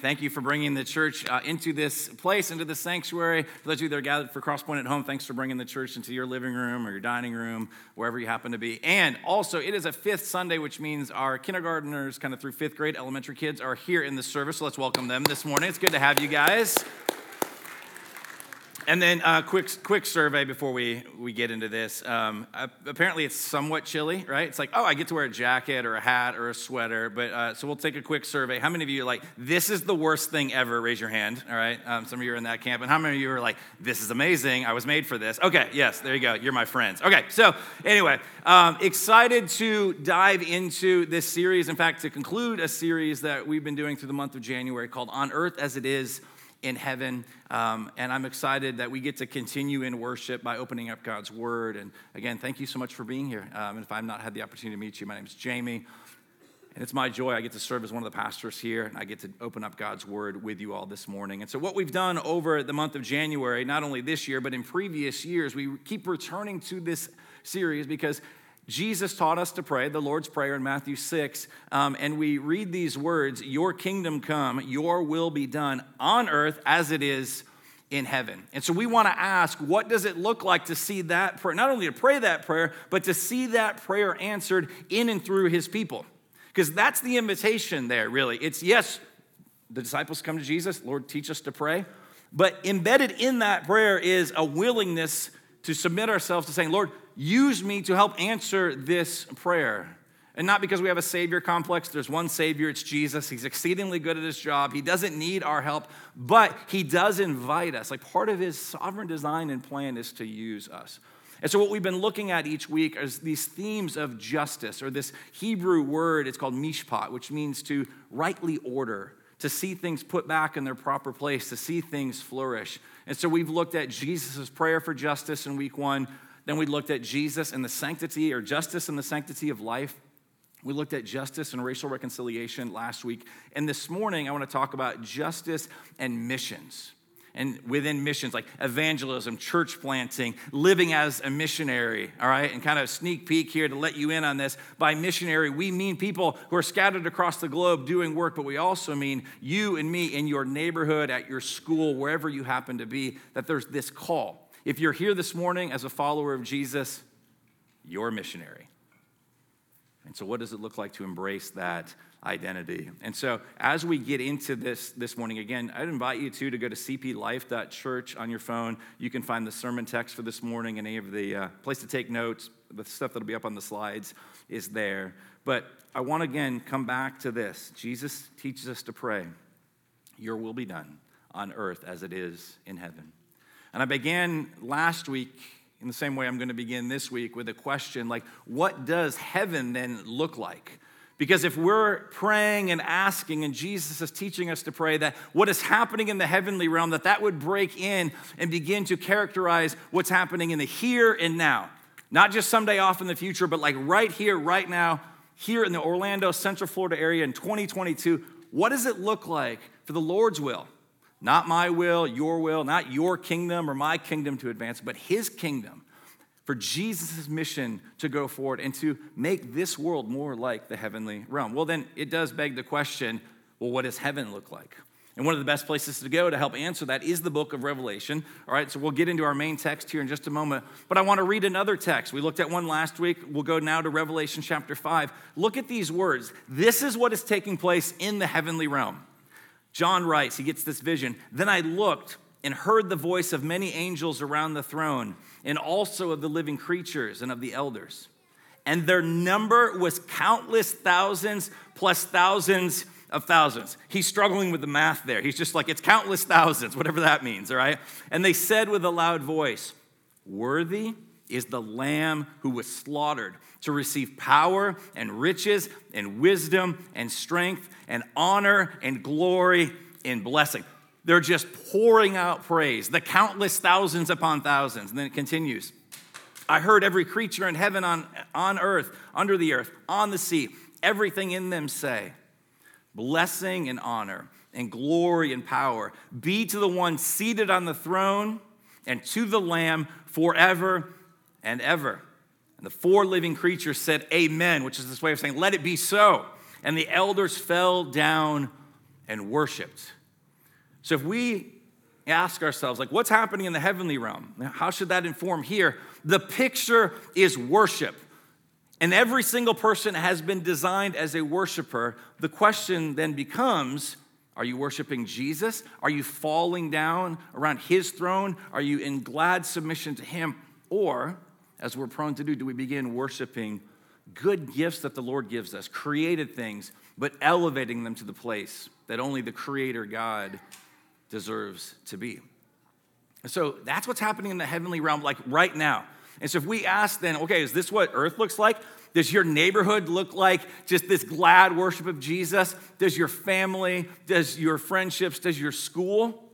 Thank you for bringing the church uh, into this place, into the sanctuary. For those of you that are gathered for Crosspoint at home, thanks for bringing the church into your living room or your dining room, wherever you happen to be. And also, it is a fifth Sunday, which means our kindergarteners, kind of through fifth grade, elementary kids, are here in the service. So let's welcome them this morning. It's good to have you guys. And then a uh, quick, quick survey before we, we get into this. Um, apparently, it's somewhat chilly, right? It's like, oh, I get to wear a jacket or a hat or a sweater. But uh, so we'll take a quick survey. How many of you are like, this is the worst thing ever? Raise your hand, all right? Um, some of you are in that camp. And how many of you are like, this is amazing. I was made for this. Okay, yes, there you go. You're my friends. Okay, so anyway, um, excited to dive into this series. In fact, to conclude a series that we've been doing through the month of January called On Earth as It Is in heaven. Um, and I'm excited that we get to continue in worship by opening up God's word. And again, thank you so much for being here. Um, and if I've not had the opportunity to meet you, my name is Jamie. And it's my joy. I get to serve as one of the pastors here, and I get to open up God's word with you all this morning. And so, what we've done over the month of January, not only this year, but in previous years, we keep returning to this series because Jesus taught us to pray, the Lord's Prayer in Matthew 6, um, and we read these words Your kingdom come, your will be done on earth as it is in heaven. And so we want to ask, what does it look like to see that prayer, not only to pray that prayer, but to see that prayer answered in and through his people? Because that's the invitation there, really. It's yes, the disciples come to Jesus, Lord, teach us to pray. But embedded in that prayer is a willingness to submit ourselves to saying, Lord, use me to help answer this prayer. And not because we have a savior complex. There's one savior, it's Jesus. He's exceedingly good at his job. He doesn't need our help, but he does invite us. Like part of his sovereign design and plan is to use us. And so, what we've been looking at each week is these themes of justice, or this Hebrew word, it's called mishpat, which means to rightly order, to see things put back in their proper place, to see things flourish. And so, we've looked at Jesus' prayer for justice in week one. Then we looked at Jesus and the sanctity or justice and the sanctity of life. We looked at justice and racial reconciliation last week. And this morning, I want to talk about justice and missions. And within missions, like evangelism, church planting, living as a missionary, all right? And kind of sneak peek here to let you in on this. By missionary, we mean people who are scattered across the globe doing work, but we also mean you and me in your neighborhood, at your school, wherever you happen to be, that there's this call if you're here this morning as a follower of Jesus, you're a missionary. And so, what does it look like to embrace that identity? And so, as we get into this this morning, again, I'd invite you to, to go to cplife.church on your phone. You can find the sermon text for this morning any of the uh, place to take notes. The stuff that'll be up on the slides is there. But I want to again come back to this. Jesus teaches us to pray, Your will be done on earth as it is in heaven. And I began last week in the same way I'm going to begin this week with a question like, what does heaven then look like? Because if we're praying and asking, and Jesus is teaching us to pray that what is happening in the heavenly realm, that that would break in and begin to characterize what's happening in the here and now. Not just someday off in the future, but like right here, right now, here in the Orlando, Central Florida area in 2022. What does it look like for the Lord's will? Not my will, your will, not your kingdom or my kingdom to advance, but his kingdom for Jesus' mission to go forward and to make this world more like the heavenly realm. Well, then it does beg the question well, what does heaven look like? And one of the best places to go to help answer that is the book of Revelation. All right, so we'll get into our main text here in just a moment. But I want to read another text. We looked at one last week. We'll go now to Revelation chapter 5. Look at these words. This is what is taking place in the heavenly realm. John writes, he gets this vision. Then I looked and heard the voice of many angels around the throne, and also of the living creatures and of the elders. And their number was countless thousands plus thousands of thousands. He's struggling with the math there. He's just like, it's countless thousands, whatever that means, all right? And they said with a loud voice, Worthy is the Lamb who was slaughtered to receive power and riches and wisdom and strength and honor and glory and blessing. They're just pouring out praise, the countless thousands upon thousands. And then it continues. I heard every creature in heaven, on, on earth, under the earth, on the sea, everything in them say, Blessing and honor and glory and power be to the one seated on the throne and to the Lamb forever and ever. And the four living creatures said, Amen, which is this way of saying, Let it be so. And the elders fell down and worshiped. So if we ask ourselves, like, what's happening in the heavenly realm? How should that inform here? The picture is worship. And every single person has been designed as a worshiper. The question then becomes are you worshiping Jesus? Are you falling down around his throne? Are you in glad submission to him? Or, as we're prone to do, do we begin worshiping good gifts that the Lord gives us, created things, but elevating them to the place that only the Creator God deserves to be? so that's what's happening in the heavenly realm, like right now. And so if we ask then, okay, is this what earth looks like? Does your neighborhood look like just this glad worship of Jesus? Does your family, does your friendships, does your school?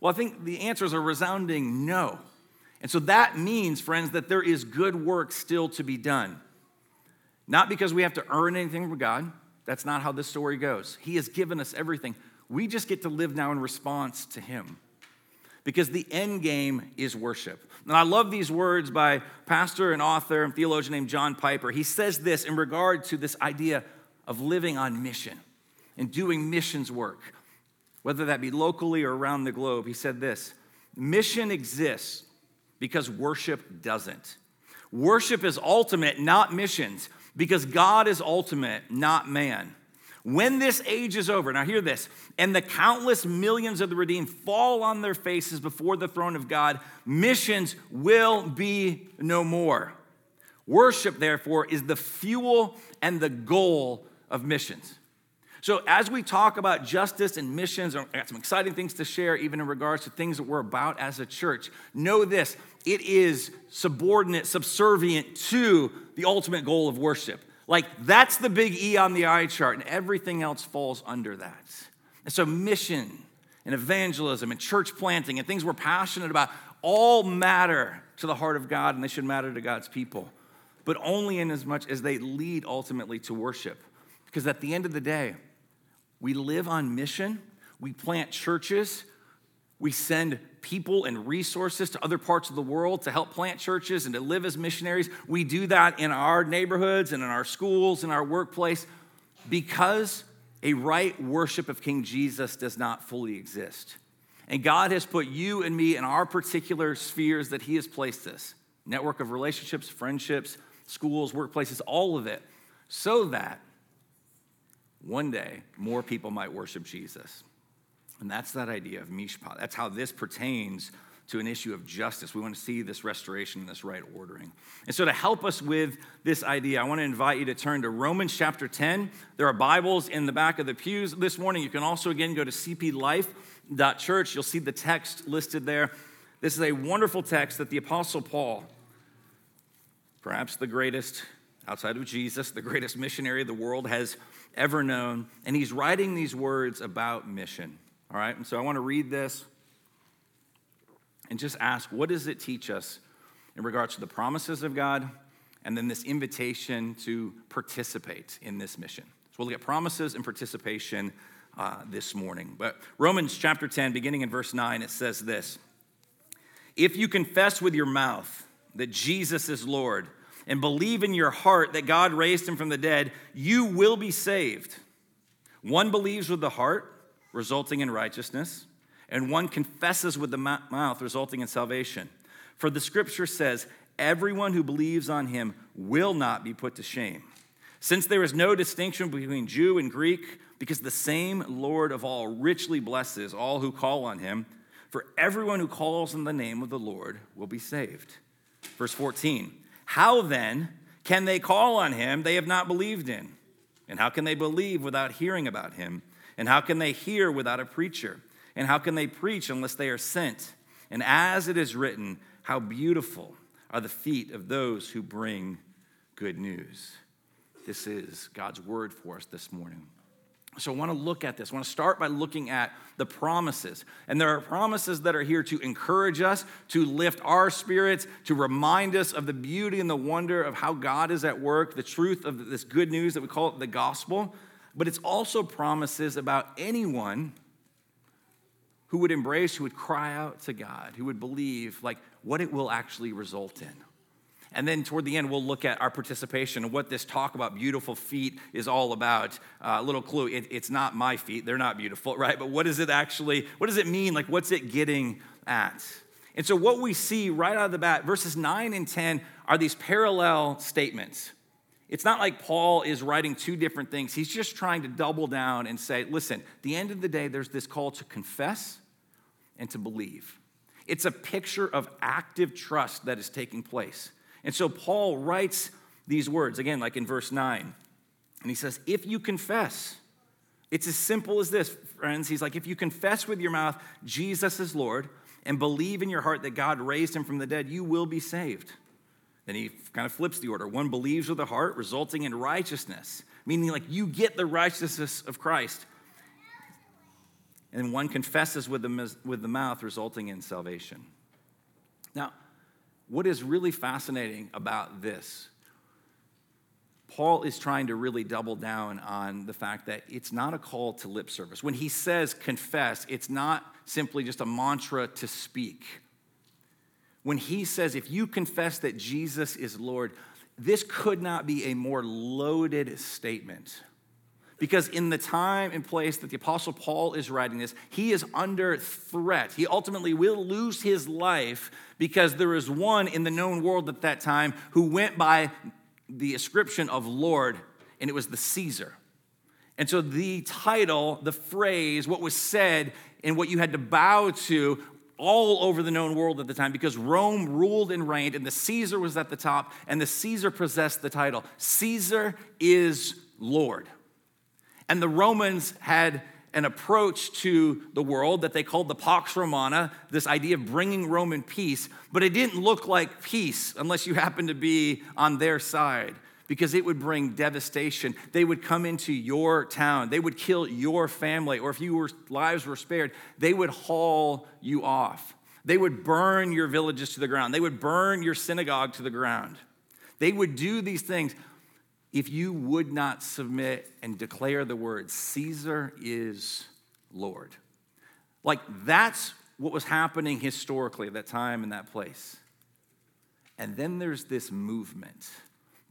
Well, I think the answers are resounding no. And so that means, friends, that there is good work still to be done. Not because we have to earn anything from God. That's not how this story goes. He has given us everything. We just get to live now in response to Him because the end game is worship. And I love these words by pastor and author and theologian named John Piper. He says this in regard to this idea of living on mission and doing missions work, whether that be locally or around the globe. He said this Mission exists because worship doesn't. Worship is ultimate, not missions, because God is ultimate, not man. When this age is over, now hear this, and the countless millions of the redeemed fall on their faces before the throne of God, missions will be no more. Worship, therefore, is the fuel and the goal of missions. So, as we talk about justice and missions, I got some exciting things to share, even in regards to things that we're about as a church. Know this it is subordinate, subservient to the ultimate goal of worship. Like, that's the big E on the eye chart, and everything else falls under that. And so, mission and evangelism and church planting and things we're passionate about all matter to the heart of God, and they should matter to God's people, but only in as much as they lead ultimately to worship. Because at the end of the day, we live on mission, we plant churches, we send people and resources to other parts of the world to help plant churches and to live as missionaries. We do that in our neighborhoods and in our schools and our workplace because a right worship of King Jesus does not fully exist. And God has put you and me in our particular spheres that He has placed us network of relationships, friendships, schools, workplaces, all of it, so that one day more people might worship Jesus. And that's that idea of mishpat. That's how this pertains to an issue of justice. We want to see this restoration, and this right ordering. And so, to help us with this idea, I want to invite you to turn to Romans chapter 10. There are Bibles in the back of the pews this morning. You can also, again, go to cplife.church. You'll see the text listed there. This is a wonderful text that the Apostle Paul, perhaps the greatest outside of Jesus, the greatest missionary the world has ever known, and he's writing these words about mission. All right, and so I want to read this and just ask what does it teach us in regards to the promises of God and then this invitation to participate in this mission? So we'll look at promises and participation uh, this morning. But Romans chapter 10, beginning in verse 9, it says this If you confess with your mouth that Jesus is Lord and believe in your heart that God raised him from the dead, you will be saved. One believes with the heart resulting in righteousness, and one confesses with the mouth, resulting in salvation. For the scripture says, Everyone who believes on him will not be put to shame. Since there is no distinction between Jew and Greek, because the same Lord of all richly blesses all who call on him, for everyone who calls on the name of the Lord will be saved. Verse 14 How then can they call on him they have not believed in? And how can they believe without hearing about him? And how can they hear without a preacher? And how can they preach unless they are sent? And as it is written, how beautiful are the feet of those who bring good news. This is God's word for us this morning. So I want to look at this. I want to start by looking at the promises. And there are promises that are here to encourage us, to lift our spirits, to remind us of the beauty and the wonder of how God is at work, the truth of this good news that we call it the gospel but it's also promises about anyone who would embrace, who would cry out to God, who would believe, like what it will actually result in. And then toward the end, we'll look at our participation and what this talk about beautiful feet is all about. Uh, a little clue it, it's not my feet, they're not beautiful, right? But what does it actually, what does it mean? Like, what's it getting at? And so, what we see right out of the bat, verses 9 and 10 are these parallel statements. It's not like Paul is writing two different things. He's just trying to double down and say, listen, the end of the day, there's this call to confess and to believe. It's a picture of active trust that is taking place. And so Paul writes these words, again, like in verse 9. And he says, If you confess, it's as simple as this, friends. He's like, If you confess with your mouth Jesus is Lord and believe in your heart that God raised him from the dead, you will be saved. Then he kind of flips the order. One believes with the heart, resulting in righteousness, meaning like you get the righteousness of Christ. And one confesses with the, with the mouth, resulting in salvation. Now, what is really fascinating about this, Paul is trying to really double down on the fact that it's not a call to lip service. When he says confess, it's not simply just a mantra to speak. When he says, if you confess that Jesus is Lord, this could not be a more loaded statement. Because in the time and place that the Apostle Paul is writing this, he is under threat. He ultimately will lose his life because there is one in the known world at that time who went by the ascription of Lord, and it was the Caesar. And so the title, the phrase, what was said, and what you had to bow to all over the known world at the time because Rome ruled and reigned, and the Caesar was at the top, and the Caesar possessed the title Caesar is Lord. And the Romans had an approach to the world that they called the Pax Romana, this idea of bringing Roman peace, but it didn't look like peace unless you happened to be on their side because it would bring devastation. They would come into your town, they would kill your family, or if your lives were spared, they would haul you off. They would burn your villages to the ground, they would burn your synagogue to the ground. They would do these things if you would not submit and declare the word, Caesar is Lord. Like that's what was happening historically at that time in that place. And then there's this movement.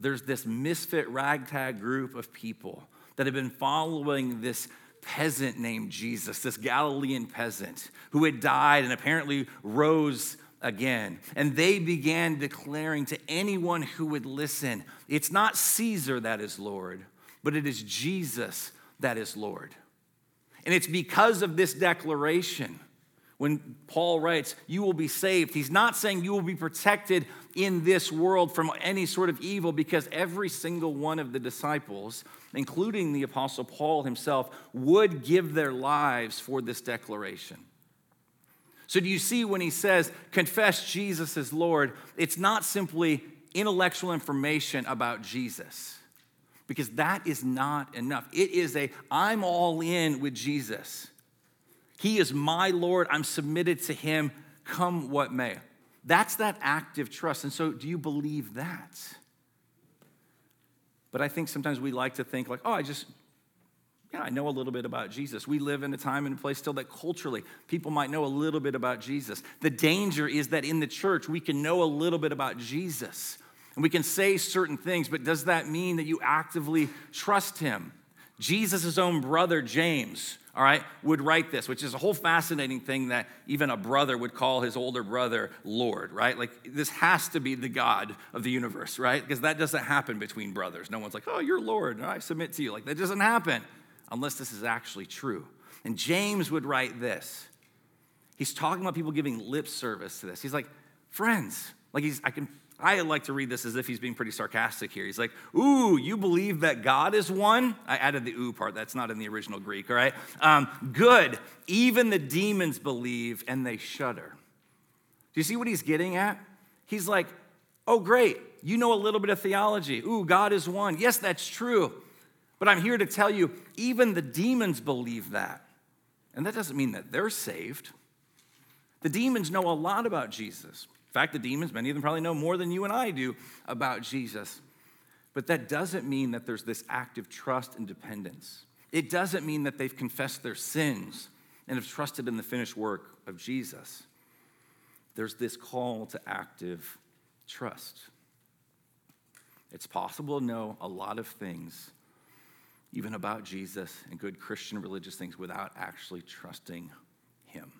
There's this misfit ragtag group of people that have been following this peasant named Jesus, this Galilean peasant who had died and apparently rose again. And they began declaring to anyone who would listen it's not Caesar that is Lord, but it is Jesus that is Lord. And it's because of this declaration. When Paul writes, you will be saved, he's not saying you will be protected in this world from any sort of evil because every single one of the disciples, including the Apostle Paul himself, would give their lives for this declaration. So, do you see when he says, confess Jesus as Lord, it's not simply intellectual information about Jesus, because that is not enough. It is a, I'm all in with Jesus. He is my Lord. I'm submitted to him, come what may. That's that active trust. And so, do you believe that? But I think sometimes we like to think, like, oh, I just yeah, I know a little bit about Jesus. We live in a time and a place still that culturally people might know a little bit about Jesus. The danger is that in the church we can know a little bit about Jesus and we can say certain things, but does that mean that you actively trust him? Jesus' own brother, James, all right, would write this, which is a whole fascinating thing that even a brother would call his older brother Lord, right? Like, this has to be the God of the universe, right? Because that doesn't happen between brothers. No one's like, oh, you're Lord, I submit to you. Like, that doesn't happen unless this is actually true. And James would write this. He's talking about people giving lip service to this. He's like, friends, like he's, I can, I like to read this as if he's being pretty sarcastic here. He's like, ooh, you believe that God is one? I added the ooh part, that's not in the original Greek, all right? Um, good. Even the demons believe and they shudder. Do you see what he's getting at? He's like, oh, great, you know a little bit of theology. Ooh, God is one. Yes, that's true. But I'm here to tell you, even the demons believe that. And that doesn't mean that they're saved. The demons know a lot about Jesus. In fact, the demons, many of them probably know more than you and I do about Jesus. But that doesn't mean that there's this active trust and dependence. It doesn't mean that they've confessed their sins and have trusted in the finished work of Jesus. There's this call to active trust. It's possible to know a lot of things, even about Jesus and good Christian religious things, without actually trusting Him.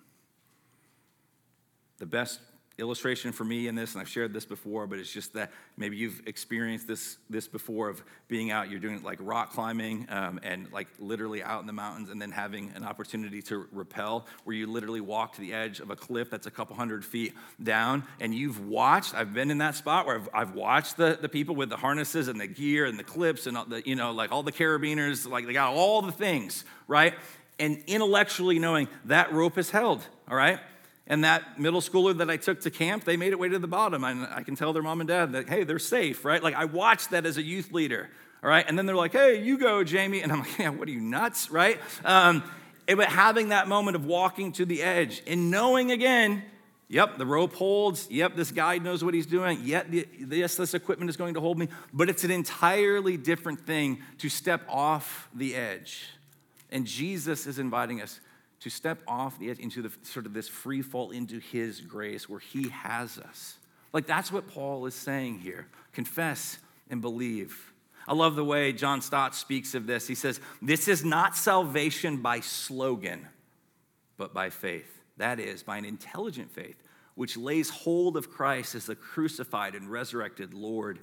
The best illustration for me in this, and I've shared this before, but it's just that maybe you've experienced this this before of being out, you're doing like rock climbing um, and like literally out in the mountains, and then having an opportunity to rappel, where you literally walk to the edge of a cliff that's a couple hundred feet down, and you've watched. I've been in that spot where I've, I've watched the, the people with the harnesses and the gear and the clips and all the you know like all the carabiners, like they got all the things right, and intellectually knowing that rope is held, all right and that middle schooler that I took to camp, they made it way to the bottom. And I can tell their mom and dad that, hey, they're safe, right? Like I watched that as a youth leader, all right? And then they're like, hey, you go, Jamie. And I'm like, yeah, what are you, nuts, right? Um, but having that moment of walking to the edge and knowing again, yep, the rope holds. Yep, this guide knows what he's doing. Yet, yes, this equipment is going to hold me. But it's an entirely different thing to step off the edge. And Jesus is inviting us to step off the edge into the sort of this free fall into his grace where he has us. Like that's what Paul is saying here. Confess and believe. I love the way John Stott speaks of this. He says, This is not salvation by slogan, but by faith. That is, by an intelligent faith, which lays hold of Christ as the crucified and resurrected Lord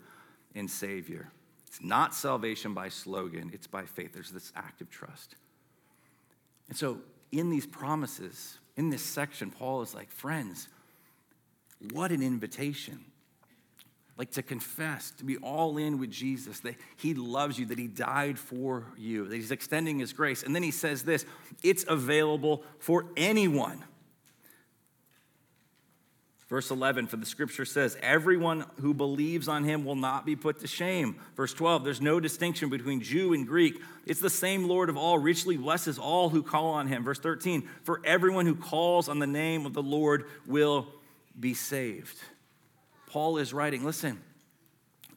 and Savior. It's not salvation by slogan, it's by faith. There's this act of trust. And so in these promises, in this section, Paul is like, friends, what an invitation. Like to confess, to be all in with Jesus, that he loves you, that he died for you, that he's extending his grace. And then he says this it's available for anyone Verse 11, for the scripture says, Everyone who believes on him will not be put to shame. Verse 12, there's no distinction between Jew and Greek. It's the same Lord of all, richly blesses all who call on him. Verse 13, for everyone who calls on the name of the Lord will be saved. Paul is writing, listen,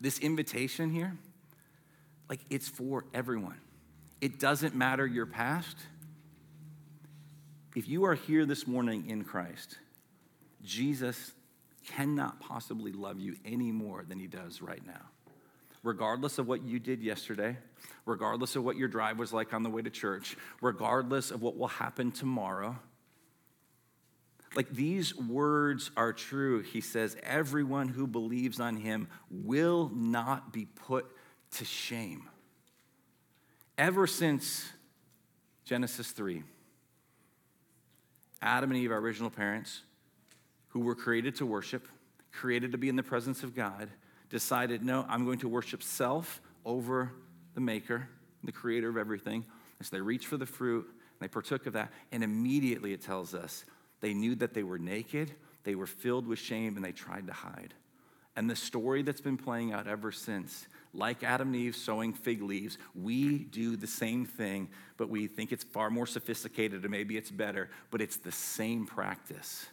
this invitation here, like it's for everyone. It doesn't matter your past. If you are here this morning in Christ, Jesus cannot possibly love you any more than he does right now. Regardless of what you did yesterday, regardless of what your drive was like on the way to church, regardless of what will happen tomorrow, like these words are true. He says, Everyone who believes on him will not be put to shame. Ever since Genesis 3, Adam and Eve, our original parents, who were created to worship, created to be in the presence of God, decided, no, I'm going to worship self over the maker, the creator of everything. And so they reached for the fruit, and they partook of that, and immediately it tells us they knew that they were naked, they were filled with shame, and they tried to hide. And the story that's been playing out ever since, like Adam and Eve sewing fig leaves, we do the same thing, but we think it's far more sophisticated or maybe it's better, but it's the same practice.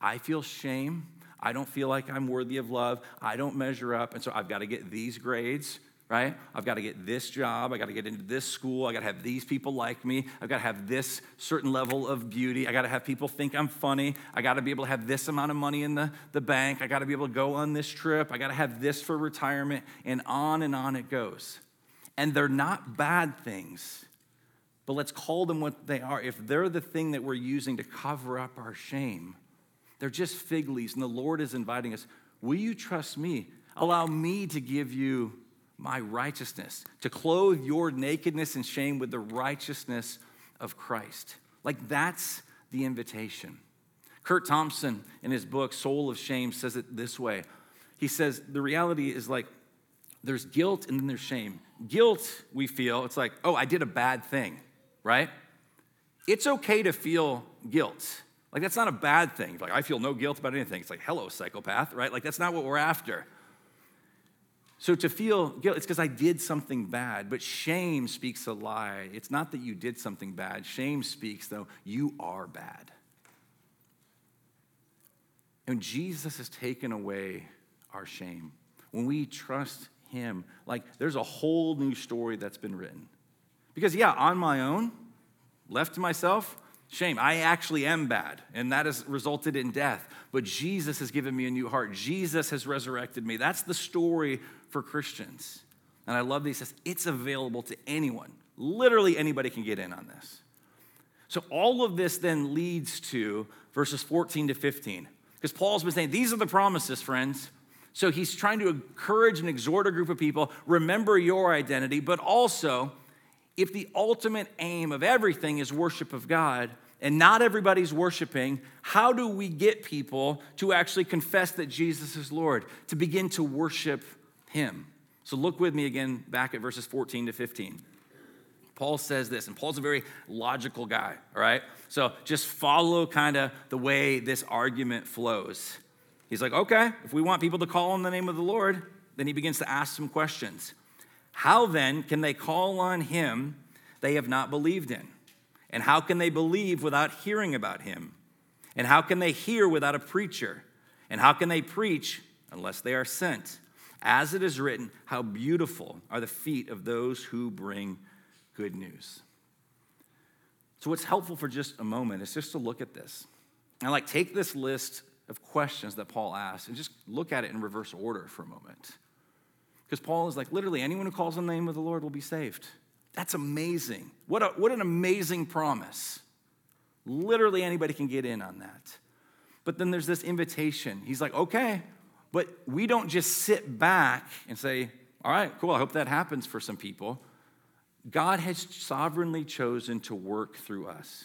I feel shame. I don't feel like I'm worthy of love. I don't measure up. And so I've got to get these grades, right? I've got to get this job. I got to get into this school. I got to have these people like me. I've got to have this certain level of beauty. I got to have people think I'm funny. I got to be able to have this amount of money in the, the bank. I got to be able to go on this trip. I got to have this for retirement. And on and on it goes. And they're not bad things. But let's call them what they are. If they're the thing that we're using to cover up our shame, they're just fig leaves, and the Lord is inviting us Will you trust me? Allow me to give you my righteousness, to clothe your nakedness and shame with the righteousness of Christ. Like that's the invitation. Kurt Thompson, in his book, Soul of Shame, says it this way. He says, The reality is like there's guilt and then there's shame. Guilt, we feel, it's like, oh, I did a bad thing, right? It's okay to feel guilt. Like, that's not a bad thing. Like, I feel no guilt about anything. It's like, hello, psychopath, right? Like, that's not what we're after. So to feel guilt, it's because I did something bad. But shame speaks a lie. It's not that you did something bad. Shame speaks, though, you are bad. And Jesus has taken away our shame. When we trust Him, like there's a whole new story that's been written. Because, yeah, on my own, left to myself, Shame. I actually am bad, and that has resulted in death. But Jesus has given me a new heart. Jesus has resurrected me. That's the story for Christians. And I love these. Says it's available to anyone. Literally anybody can get in on this. So all of this then leads to verses 14 to 15. Because Paul's been saying, these are the promises, friends. So he's trying to encourage and exhort a group of people remember your identity, but also, if the ultimate aim of everything is worship of God, and not everybody's worshiping, how do we get people to actually confess that Jesus is Lord, to begin to worship Him? So look with me again back at verses 14 to 15. Paul says this, and Paul's a very logical guy, all right? So just follow kind of the way this argument flows. He's like, okay, if we want people to call on the name of the Lord, then he begins to ask some questions. How then can they call on him they have not believed in? And how can they believe without hearing about him? And how can they hear without a preacher? And how can they preach unless they are sent? As it is written, how beautiful are the feet of those who bring good news. So, what's helpful for just a moment is just to look at this and like take this list of questions that Paul asks and just look at it in reverse order for a moment. Because Paul is like, literally, anyone who calls on the name of the Lord will be saved. That's amazing. What, a, what an amazing promise. Literally, anybody can get in on that. But then there's this invitation. He's like, okay, but we don't just sit back and say, all right, cool, I hope that happens for some people. God has sovereignly chosen to work through us.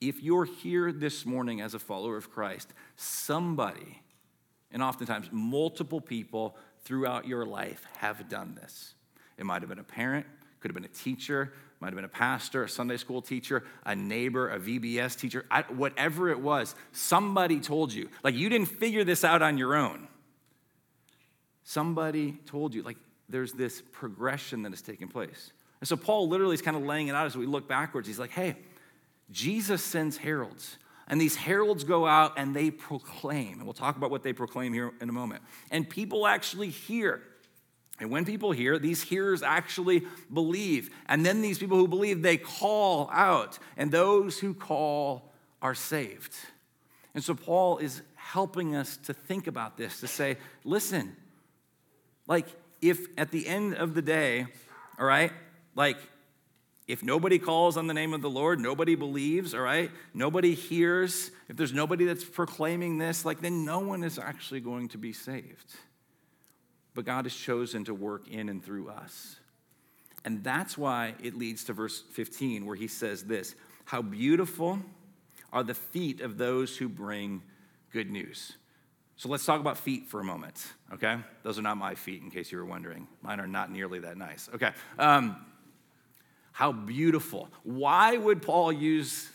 If you're here this morning as a follower of Christ, somebody, and oftentimes multiple people throughout your life have done this. It might have been a parent, could have been a teacher, might have been a pastor, a Sunday school teacher, a neighbor, a VBS teacher, I, whatever it was, somebody told you. Like you didn't figure this out on your own. Somebody told you, like there's this progression that is taking place. And so Paul literally is kind of laying it out as we look backwards. He's like, hey, Jesus sends heralds. And these heralds go out and they proclaim. And we'll talk about what they proclaim here in a moment. And people actually hear. And when people hear, these hearers actually believe. And then these people who believe, they call out. And those who call are saved. And so Paul is helping us to think about this, to say, listen, like if at the end of the day, all right, like if nobody calls on the name of the Lord, nobody believes, all right? Nobody hears. If there's nobody that's proclaiming this, like then no one is actually going to be saved but God has chosen to work in and through us. And that's why it leads to verse 15, where he says this How beautiful are the feet of those who bring good news. So let's talk about feet for a moment, okay? Those are not my feet, in case you were wondering. Mine are not nearly that nice. Okay. Um, how beautiful. Why would Paul use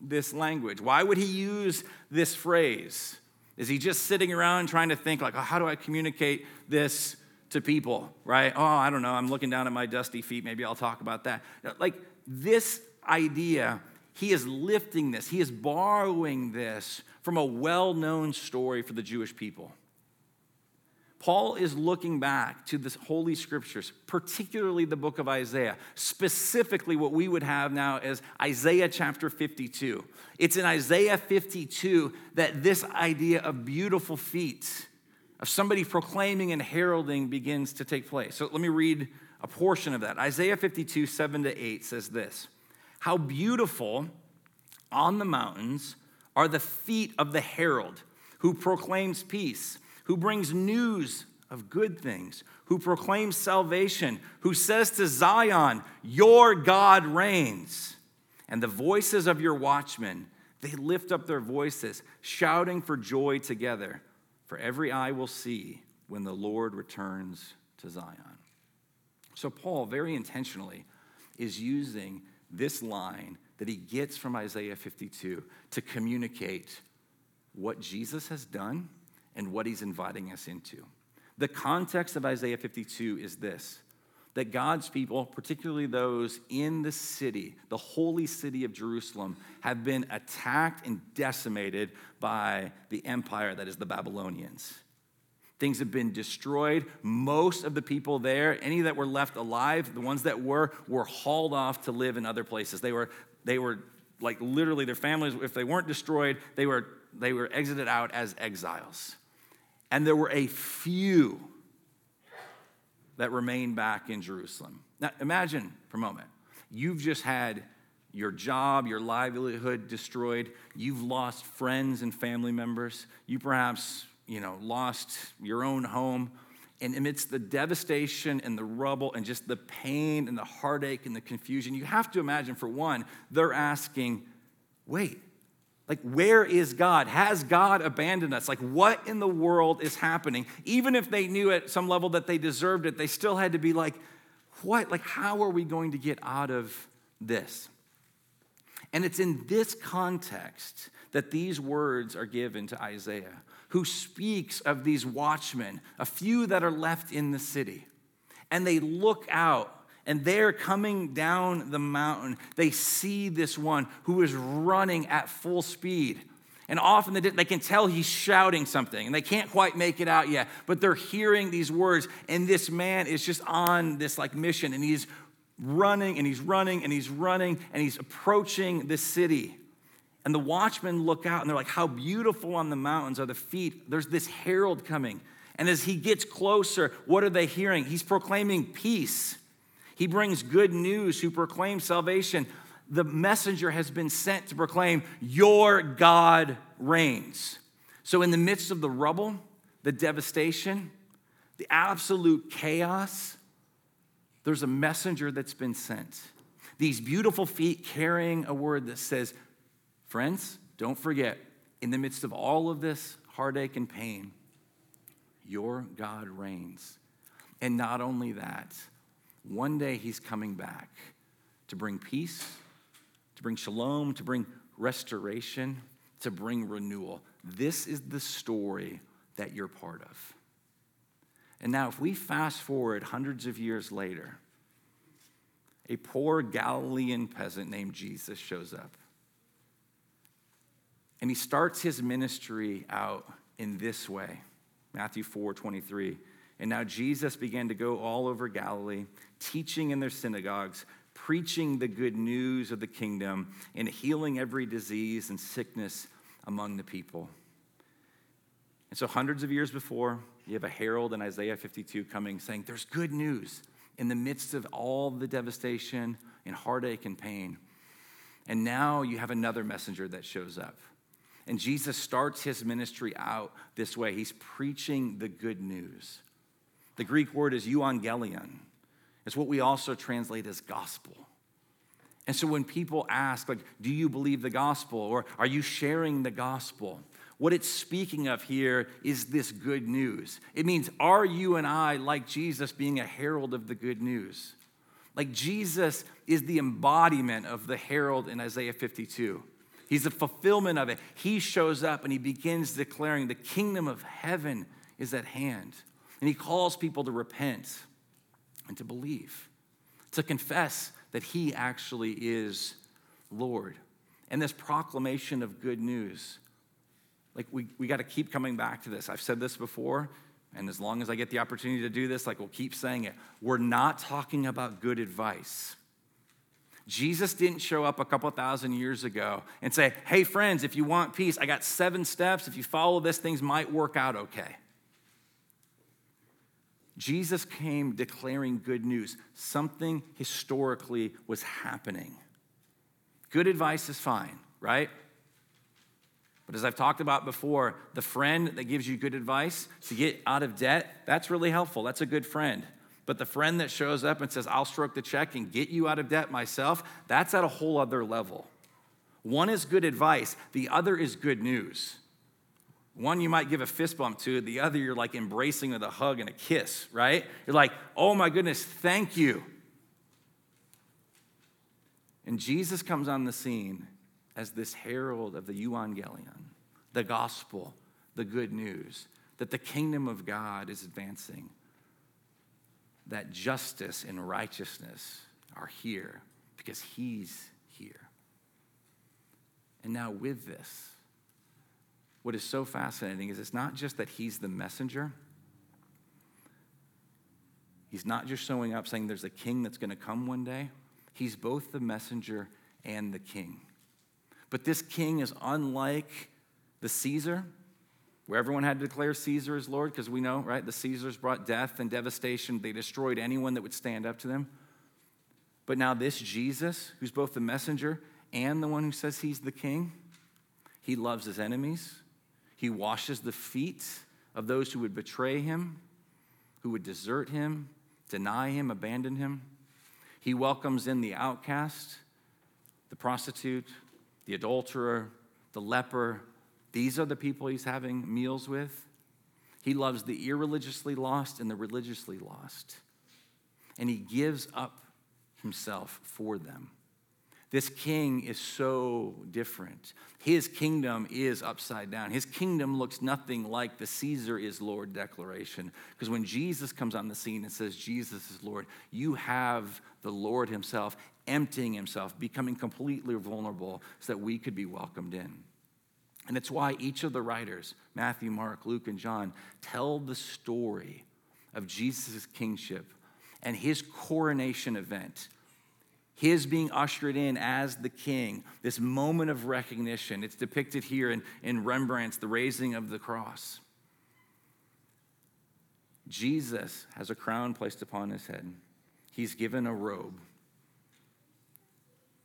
this language? Why would he use this phrase? Is he just sitting around trying to think, like, oh, how do I communicate this to people, right? Oh, I don't know. I'm looking down at my dusty feet. Maybe I'll talk about that. Like, this idea, he is lifting this, he is borrowing this from a well known story for the Jewish people. Paul is looking back to the Holy Scriptures, particularly the book of Isaiah, specifically what we would have now as Isaiah chapter 52. It's in Isaiah 52 that this idea of beautiful feet, of somebody proclaiming and heralding, begins to take place. So let me read a portion of that. Isaiah 52, 7 to 8 says this How beautiful on the mountains are the feet of the herald who proclaims peace who brings news of good things, who proclaims salvation, who says to Zion, Your God reigns. And the voices of your watchmen, they lift up their voices, shouting for joy together. For every eye will see when the Lord returns to Zion. So, Paul, very intentionally, is using this line that he gets from Isaiah 52 to communicate what Jesus has done and what he's inviting us into. The context of Isaiah 52 is this that God's people, particularly those in the city, the holy city of Jerusalem, have been attacked and decimated by the empire that is the Babylonians. Things have been destroyed. Most of the people there, any that were left alive, the ones that were, were hauled off to live in other places. They were, they were like literally their families, if they weren't destroyed, they were, they were exited out as exiles. And there were a few, that remained back in Jerusalem. Now, imagine for a moment you've just had your job, your livelihood destroyed. You've lost friends and family members. You perhaps, you know, lost your own home. And amidst the devastation and the rubble and just the pain and the heartache and the confusion, you have to imagine, for one, they're asking, wait, like, where is God? Has God abandoned us? Like, what in the world is happening? Even if they knew at some level that they deserved it, they still had to be like, what? Like, how are we going to get out of this? And it's in this context that these words are given to Isaiah, who speaks of these watchmen, a few that are left in the city. And they look out and they're coming down the mountain. They see this one who is running at full speed. And often they can tell he's shouting something and they can't quite make it out yet, but they're hearing these words. And this man is just on this like mission and he's running and he's running and he's running and he's approaching the city. And the watchmen look out and they're like, How beautiful on the mountains are the feet. There's this herald coming. And as he gets closer, what are they hearing? He's proclaiming peace. He brings good news, who proclaims salvation. The messenger has been sent to proclaim, Your God reigns. So, in the midst of the rubble, the devastation, the absolute chaos, there's a messenger that's been sent. These beautiful feet carrying a word that says, Friends, don't forget, in the midst of all of this heartache and pain, your God reigns. And not only that, one day he's coming back to bring peace, to bring shalom, to bring restoration, to bring renewal. This is the story that you're part of. And now, if we fast forward hundreds of years later, a poor Galilean peasant named Jesus shows up. And he starts his ministry out in this way Matthew 4 23. And now Jesus began to go all over Galilee, teaching in their synagogues, preaching the good news of the kingdom, and healing every disease and sickness among the people. And so, hundreds of years before, you have a herald in Isaiah 52 coming saying, There's good news in the midst of all the devastation and heartache and pain. And now you have another messenger that shows up. And Jesus starts his ministry out this way He's preaching the good news. The Greek word is euangelion, it's what we also translate as gospel. And so when people ask, like, do you believe the gospel or are you sharing the gospel? What it's speaking of here is this good news. It means, are you and I, like Jesus, being a herald of the good news? Like Jesus is the embodiment of the herald in Isaiah 52. He's the fulfillment of it. He shows up and he begins declaring the kingdom of heaven is at hand. And he calls people to repent and to believe, to confess that he actually is Lord. And this proclamation of good news like we, we got to keep coming back to this. I've said this before, and as long as I get the opportunity to do this, like we'll keep saying it. We're not talking about good advice. Jesus didn't show up a couple thousand years ago and say, hey, friends, if you want peace, I got seven steps. If you follow this, things might work out okay. Jesus came declaring good news. Something historically was happening. Good advice is fine, right? But as I've talked about before, the friend that gives you good advice to get out of debt, that's really helpful. That's a good friend. But the friend that shows up and says, I'll stroke the check and get you out of debt myself, that's at a whole other level. One is good advice, the other is good news. One you might give a fist bump to, the other you're like embracing with a hug and a kiss, right? You're like, oh my goodness, thank you. And Jesus comes on the scene as this herald of the euangelion, the gospel, the good news, that the kingdom of God is advancing, that justice and righteousness are here because he's here. And now, with this, what is so fascinating is it's not just that he's the messenger. He's not just showing up saying there's a king that's going to come one day. He's both the messenger and the king. But this king is unlike the Caesar where everyone had to declare Caesar as Lord, because we know, right, the Caesars brought death and devastation. They destroyed anyone that would stand up to them. But now, this Jesus, who's both the messenger and the one who says he's the king, he loves his enemies. He washes the feet of those who would betray him, who would desert him, deny him, abandon him. He welcomes in the outcast, the prostitute, the adulterer, the leper, these are the people he's having meals with. He loves the irreligiously lost and the religiously lost. And he gives up himself for them. This king is so different. His kingdom is upside down. His kingdom looks nothing like the Caesar is Lord declaration. Because when Jesus comes on the scene and says, Jesus is Lord, you have the Lord himself emptying himself, becoming completely vulnerable so that we could be welcomed in. And it's why each of the writers, Matthew, Mark, Luke, and John, tell the story of Jesus' kingship and his coronation event, his being ushered in as the king, this moment of recognition. It's depicted here in, in Rembrandt's The Raising of the Cross. Jesus has a crown placed upon his head, he's given a robe.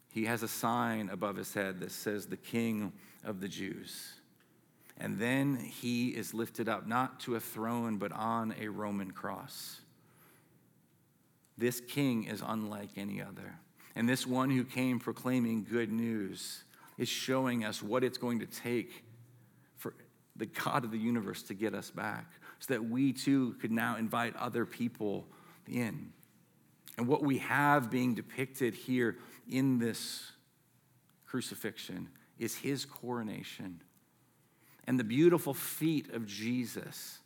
He has a sign above his head that says, The King of the Jews. And then he is lifted up, not to a throne, but on a Roman cross. This king is unlike any other. And this one who came proclaiming good news is showing us what it's going to take for the God of the universe to get us back so that we too could now invite other people in. And what we have being depicted here in this crucifixion is his coronation. And the beautiful feet of Jesus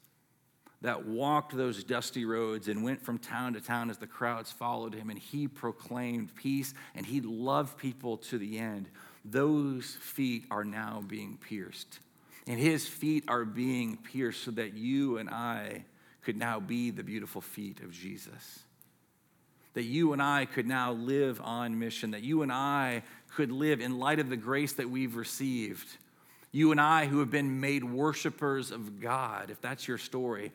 that walked those dusty roads and went from town to town as the crowds followed him, and he proclaimed peace and he loved people to the end. Those feet are now being pierced. And his feet are being pierced so that you and I could now be the beautiful feet of Jesus that you and I could now live on mission, that you and I could live in light of the grace that we've received. You and I, who have been made worshipers of God, if that's your story,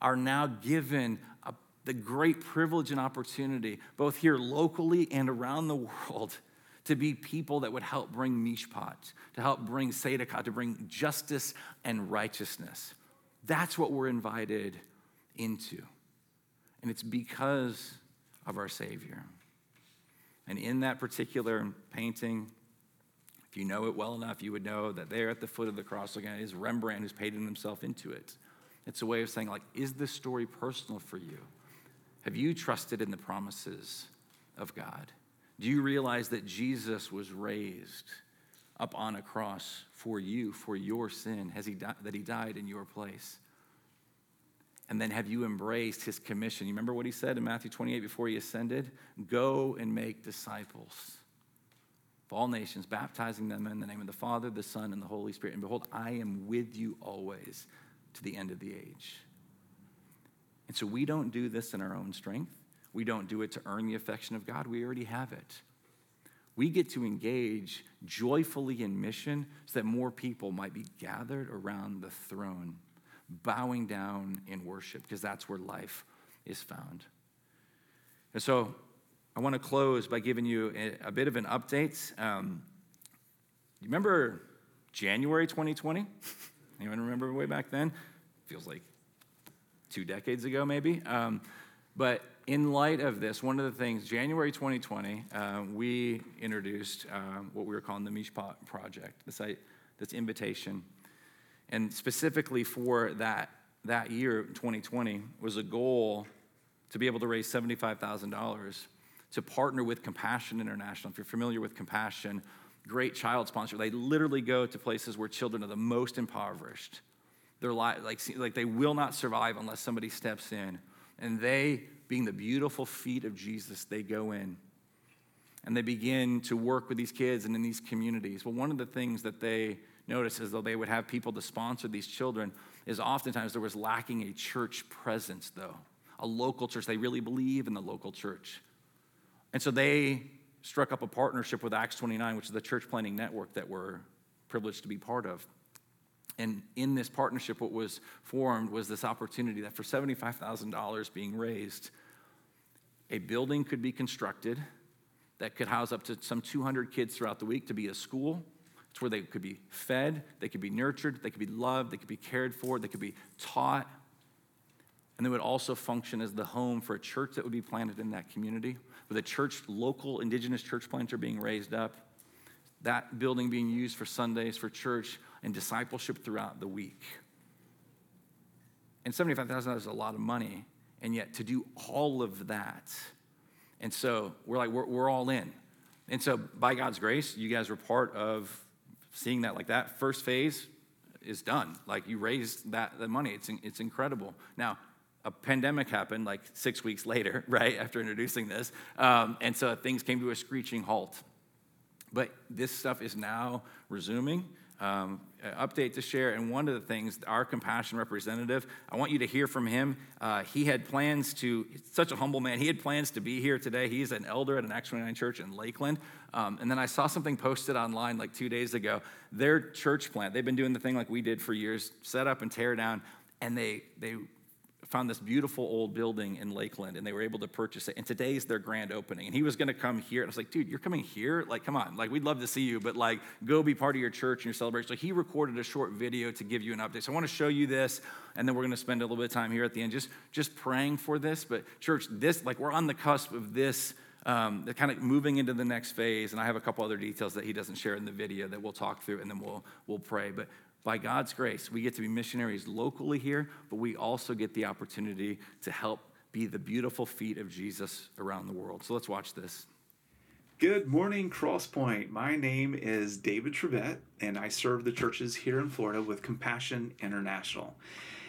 are now given a, the great privilege and opportunity, both here locally and around the world, to be people that would help bring mishpat, to help bring tzedakah, to bring justice and righteousness. That's what we're invited into. And it's because of our Savior. And in that particular painting, if you know it well enough, you would know that there at the foot of the cross again is Rembrandt who's painted himself into it. It's a way of saying, like, is this story personal for you? Have you trusted in the promises of God? Do you realize that Jesus was raised up on a cross for you, for your sin? Has he di- that he died in your place? And then have you embraced his commission? You remember what he said in Matthew 28 before he ascended? Go and make disciples of all nations, baptizing them in the name of the Father, the Son, and the Holy Spirit. And behold, I am with you always to the end of the age. And so we don't do this in our own strength. We don't do it to earn the affection of God. We already have it. We get to engage joyfully in mission so that more people might be gathered around the throne bowing down in worship, because that's where life is found. And so I want to close by giving you a, a bit of an update. Um, you remember January 2020? Anyone remember way back then? Feels like two decades ago, maybe. Um, but in light of this, one of the things, January 2020, uh, we introduced uh, what we were calling the Mishpat Project, this, this invitation and specifically for that, that year, 2020, was a goal to be able to raise $75,000 to partner with Compassion International. If you're familiar with Compassion, great child sponsor. They literally go to places where children are the most impoverished. They're like, like, like they will not survive unless somebody steps in. And they, being the beautiful feet of Jesus, they go in and they begin to work with these kids and in these communities. Well, one of the things that they notice as though they would have people to sponsor these children is oftentimes there was lacking a church presence, though, a local church. They really believe in the local church. And so they struck up a partnership with Acts 29, which is the church planting network that we're privileged to be part of. And in this partnership, what was formed was this opportunity that for $75,000 being raised, a building could be constructed that could house up to some 200 kids throughout the week to be a school. It's where they could be fed, they could be nurtured, they could be loved, they could be cared for, they could be taught. And they would also function as the home for a church that would be planted in that community, with a church, local indigenous church planter being raised up, that building being used for Sundays, for church, and discipleship throughout the week. And $75,000 is a lot of money, and yet to do all of that. And so we're like, we're, we're all in. And so by God's grace, you guys were part of seeing that like that. First phase is done. Like you raised that the money. It's, it's incredible. Now, a pandemic happened like six weeks later, right, after introducing this. Um, and so things came to a screeching halt. But this stuff is now resuming um, update to share. And one of the things, our compassion representative, I want you to hear from him. Uh, he had plans to, such a humble man, he had plans to be here today. He's an elder at an Acts 29 church in Lakeland. Um, and then I saw something posted online like two days ago. Their church plant, they've been doing the thing like we did for years set up and tear down. And they, they found this beautiful old building in Lakeland and they were able to purchase it. And today's their grand opening. And he was going to come here. And I was like, dude, you're coming here? Like, come on. Like, we'd love to see you, but like, go be part of your church and your celebration. So he recorded a short video to give you an update. So I want to show you this. And then we're going to spend a little bit of time here at the end just, just praying for this. But, church, this, like, we're on the cusp of this. Um, kind of moving into the next phase, and I have a couple other details that he doesn't share in the video that we'll talk through, and then we'll we'll pray. But by God's grace, we get to be missionaries locally here, but we also get the opportunity to help be the beautiful feet of Jesus around the world. So let's watch this. Good morning, Crosspoint. My name is David Trevette, and I serve the churches here in Florida with Compassion International.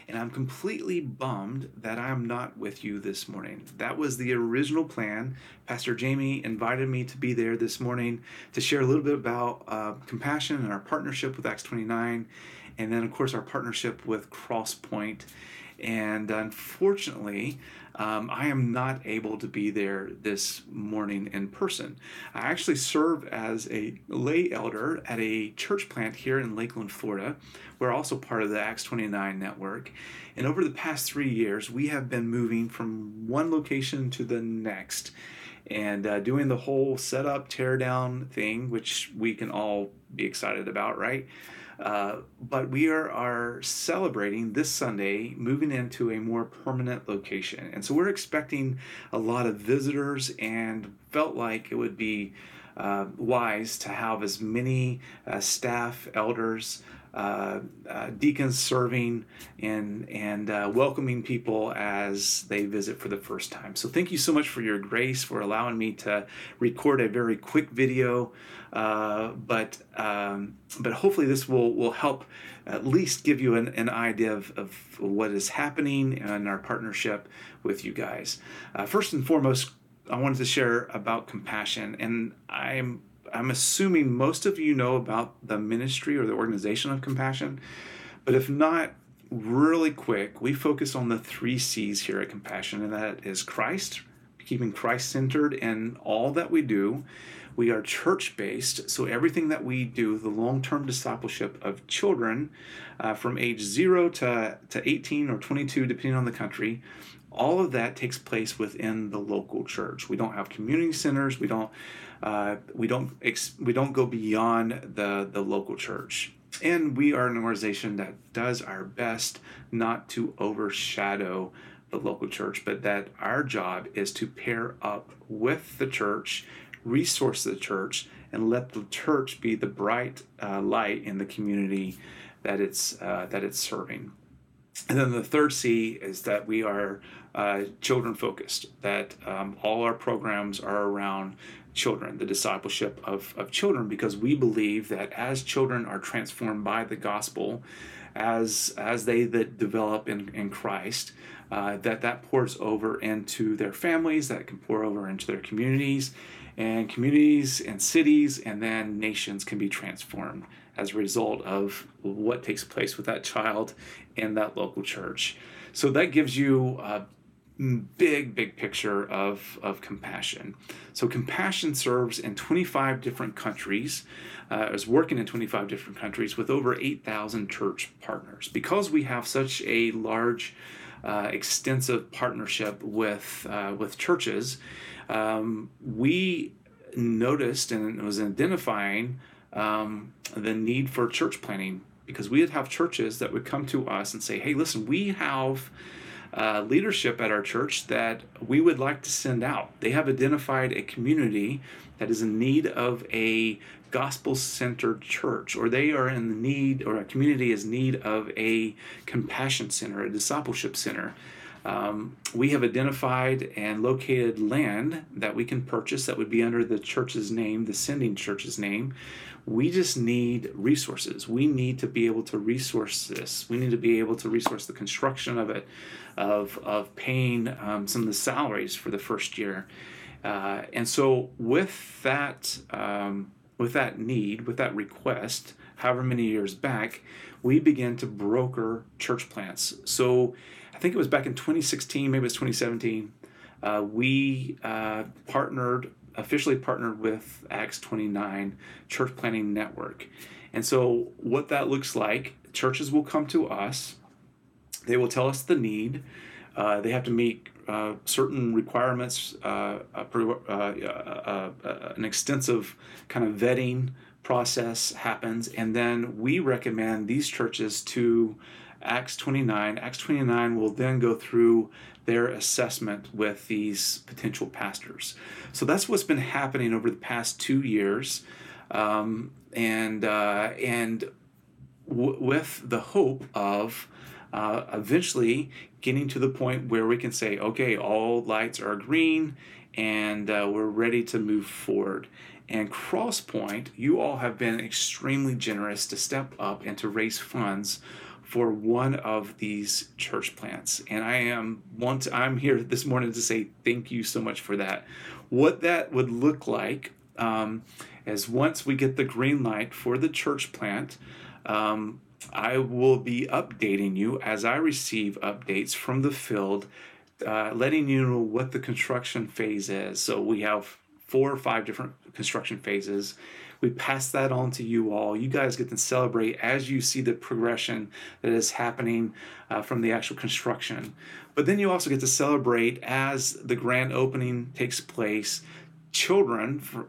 And I'm completely bummed that I'm not with you this morning. That was the original plan. Pastor Jamie invited me to be there this morning to share a little bit about uh, compassion and our partnership with Acts 29, and then, of course, our partnership with Crosspoint. And unfortunately, um, I am not able to be there this morning in person. I actually serve as a lay elder at a church plant here in Lakeland, Florida. We're also part of the Acts 29 network. And over the past three years, we have been moving from one location to the next and uh, doing the whole setup, tear down thing, which we can all be excited about, right? Uh, but we are, are celebrating this Sunday, moving into a more permanent location. And so we're expecting a lot of visitors and felt like it would be uh, wise to have as many uh, staff, elders, uh, uh, deacons serving and and uh, welcoming people as they visit for the first time. So thank you so much for your grace for allowing me to record a very quick video, uh, but um, but hopefully this will will help at least give you an, an idea of, of what is happening and our partnership with you guys. Uh, first and foremost, I wanted to share about compassion, and I'm I'm assuming most of you know about the ministry or the organization of compassion, but if not, really quick, we focus on the three C's here at Compassion, and that is Christ, keeping Christ centered in all that we do. We are church based, so everything that we do, the long term discipleship of children uh, from age zero to, to 18 or 22, depending on the country, all of that takes place within the local church. We don't have community centers. We don't uh, we don't ex- we don't go beyond the the local church. And we are an organization that does our best not to overshadow the local church, but that our job is to pair up with the church, resource the church, and let the church be the bright uh, light in the community that it's uh, that it's serving. And then the third C is that we are uh, children focused, that um, all our programs are around children, the discipleship of, of children, because we believe that as children are transformed by the gospel, as, as they that develop in, in Christ, uh, that that pours over into their families, that can pour over into their communities, and communities and cities, and then nations can be transformed as a result of what takes place with that child in that local church. So that gives you a big, big picture of, of compassion. So, compassion serves in 25 different countries, uh, is working in 25 different countries with over 8,000 church partners. Because we have such a large, uh, extensive partnership with, uh, with churches, um, we noticed and was identifying um, the need for church planting because we would have churches that would come to us and say, hey, listen, we have uh, leadership at our church that we would like to send out. They have identified a community that is in need of a gospel centered church, or they are in the need, or a community is need of a compassion center, a discipleship center. Um, we have identified and located land that we can purchase that would be under the church's name, the sending church's name. We just need resources. We need to be able to resource this. We need to be able to resource the construction of it, of, of paying um, some of the salaries for the first year. Uh, and so, with that, um, with that need, with that request, however many years back, we began to broker church plants. So, I think it was back in 2016, maybe it was 2017. Uh, we uh, partnered, officially partnered with Acts 29 Church Planting Network. And so, what that looks like, churches will come to us, they will tell us the need, uh, they have to meet uh, certain requirements, uh, uh, an extensive kind of vetting process happens, and then we recommend these churches to Acts 29. Acts 29 will then go through their assessment with these potential pastors. So that's what's been happening over the past two years, um, and uh, and w- with the hope of uh, eventually getting to the point where we can say, okay, all lights are green, and uh, we're ready to move forward. And Crosspoint, you all have been extremely generous to step up and to raise funds for one of these church plants. And I am want I'm here this morning to say thank you so much for that. What that would look like um, is once we get the green light for the church plant, um, I will be updating you as I receive updates from the field, uh, letting you know what the construction phase is. So we have four or five different construction phases we pass that on to you all. You guys get to celebrate as you see the progression that is happening uh, from the actual construction. But then you also get to celebrate as the grand opening takes place. Children for,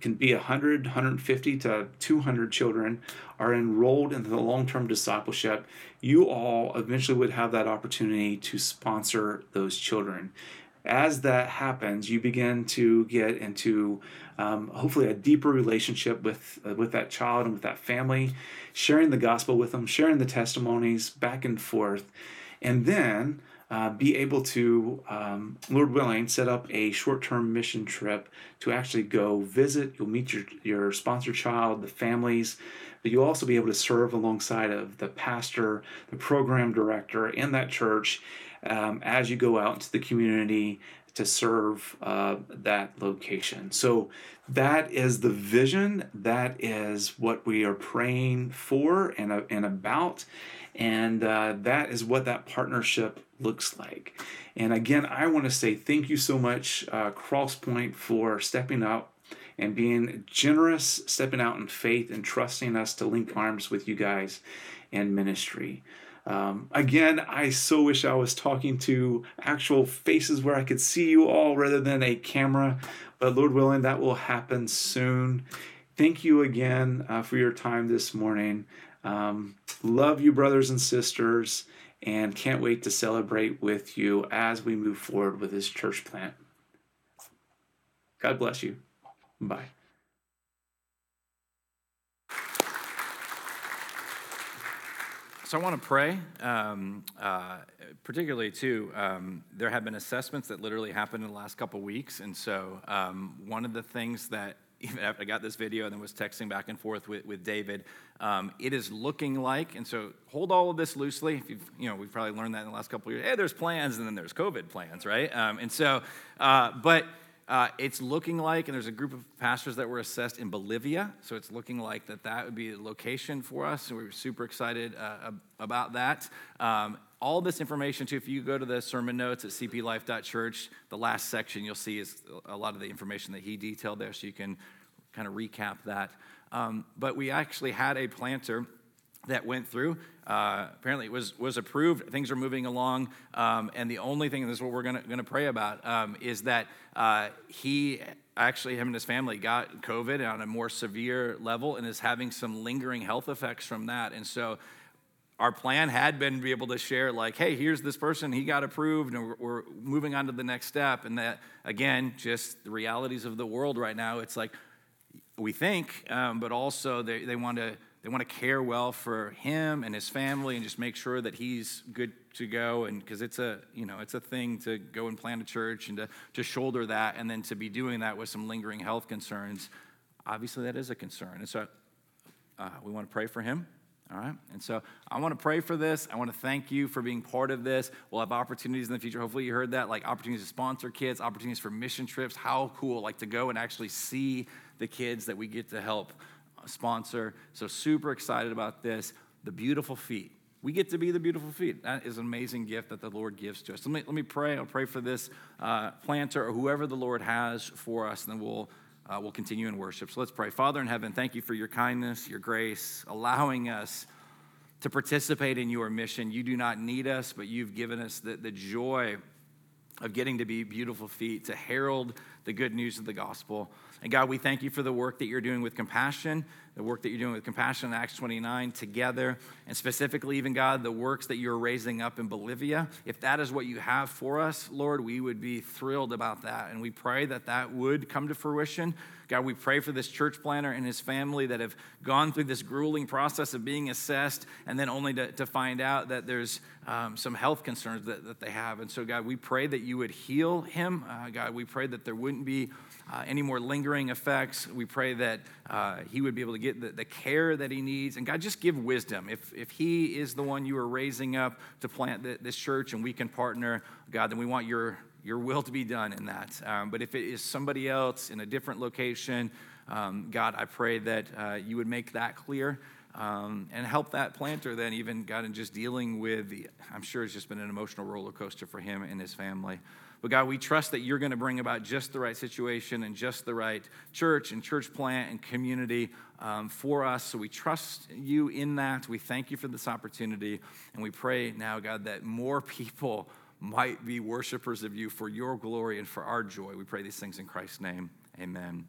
can be 100, 150 to 200 children are enrolled in the long term discipleship. You all eventually would have that opportunity to sponsor those children as that happens, you begin to get into um, hopefully a deeper relationship with uh, with that child and with that family, sharing the gospel with them, sharing the testimonies back and forth, and then uh, be able to, um, Lord willing, set up a short term mission trip to actually go visit. You'll meet your, your sponsor child, the families, but you'll also be able to serve alongside of the pastor, the program director in that church um, as you go out into the community to serve uh, that location. So that is the vision. That is what we are praying for and, uh, and about. And uh, that is what that partnership looks like. And again, I want to say thank you so much, uh, Crosspoint, for stepping up and being generous, stepping out in faith, and trusting us to link arms with you guys in ministry. Um, again, I so wish I was talking to actual faces where I could see you all rather than a camera, but Lord willing, that will happen soon. Thank you again uh, for your time this morning. Um, love you, brothers and sisters, and can't wait to celebrate with you as we move forward with this church plant. God bless you. Bye. So I want to pray, um, uh, particularly too. Um, there have been assessments that literally happened in the last couple weeks, and so um, one of the things that even after I got this video and then was texting back and forth with, with David, um, it is looking like, and so hold all of this loosely. If you've, you know, we've probably learned that in the last couple years. Hey, there's plans, and then there's COVID plans, right? Um, and so, uh, but uh, it's looking like, and there's a group of pastors that were assessed in Bolivia, so it's looking like that that would be a location for us, and we are super excited uh, about that. Um, all this information, too, if you go to the sermon notes at cplife.church, the last section you'll see is a lot of the information that he detailed there, so you can kind of recap that. Um, but we actually had a planter that went through. Uh, apparently, it was was approved. Things are moving along, um, and the only thing, and this is what we're going to pray about, um, is that uh, he actually him and his family got COVID on a more severe level and is having some lingering health effects from that. And so, our plan had been to be able to share, like, hey, here's this person, he got approved, and we're, we're moving on to the next step. And that, again, just the realities of the world right now. It's like we think, um, but also they, they want to they want to care well for him and his family and just make sure that he's good to go and because it's a you know it's a thing to go and plant a church and to, to shoulder that and then to be doing that with some lingering health concerns. Obviously that is a concern. And so uh, we want to pray for him all right? And so i want to pray for this. I want to thank you for being part of this. We'll have opportunities in the future. Hopefully you heard that like opportunities to sponsor kids opportunities for mission trips. How cool like to go and actually see the kids that we get to help sponsor. So, super excited about this. The beautiful feet. We get to be the beautiful feet. That is an amazing gift that the Lord gives to us. Let me, let me pray. I'll pray for this uh, planter or whoever the Lord has for us, and then we'll, uh, we'll continue in worship. So let's pray. Father in heaven, thank you for your kindness, your grace, allowing us to participate in your mission. You do not need us, but you've given us the, the joy of getting to be beautiful feet, to herald the good news of the gospel. And God, we thank you for the work that you're doing with compassion, the work that you're doing with compassion in Acts 29 together, and specifically, even God, the works that you're raising up in Bolivia. If that is what you have for us, Lord, we would be thrilled about that. And we pray that that would come to fruition. God, we pray for this church planter and his family that have gone through this grueling process of being assessed and then only to, to find out that there's um, some health concerns that, that they have. And so, God, we pray that you would heal him. Uh, God, we pray that there wouldn't be uh, any more lingering effects. We pray that uh, he would be able to get the, the, care that he needs. And God, just give wisdom. If, if he is the one you are raising up to plant the, this church and we can partner, God, then we want your, your will to be done in that. Um, but if it is somebody else in a different location, um, God, I pray that uh, you would make that clear. Um, and help that planter then even God in just dealing with the, I'm sure it's just been an emotional roller coaster for him and his family. But God, we trust that you're going to bring about just the right situation and just the right church and church plant and community um, for us. So we trust you in that. We thank you for this opportunity. And we pray now, God, that more people might be worshipers of you for your glory and for our joy. We pray these things in Christ's name. Amen.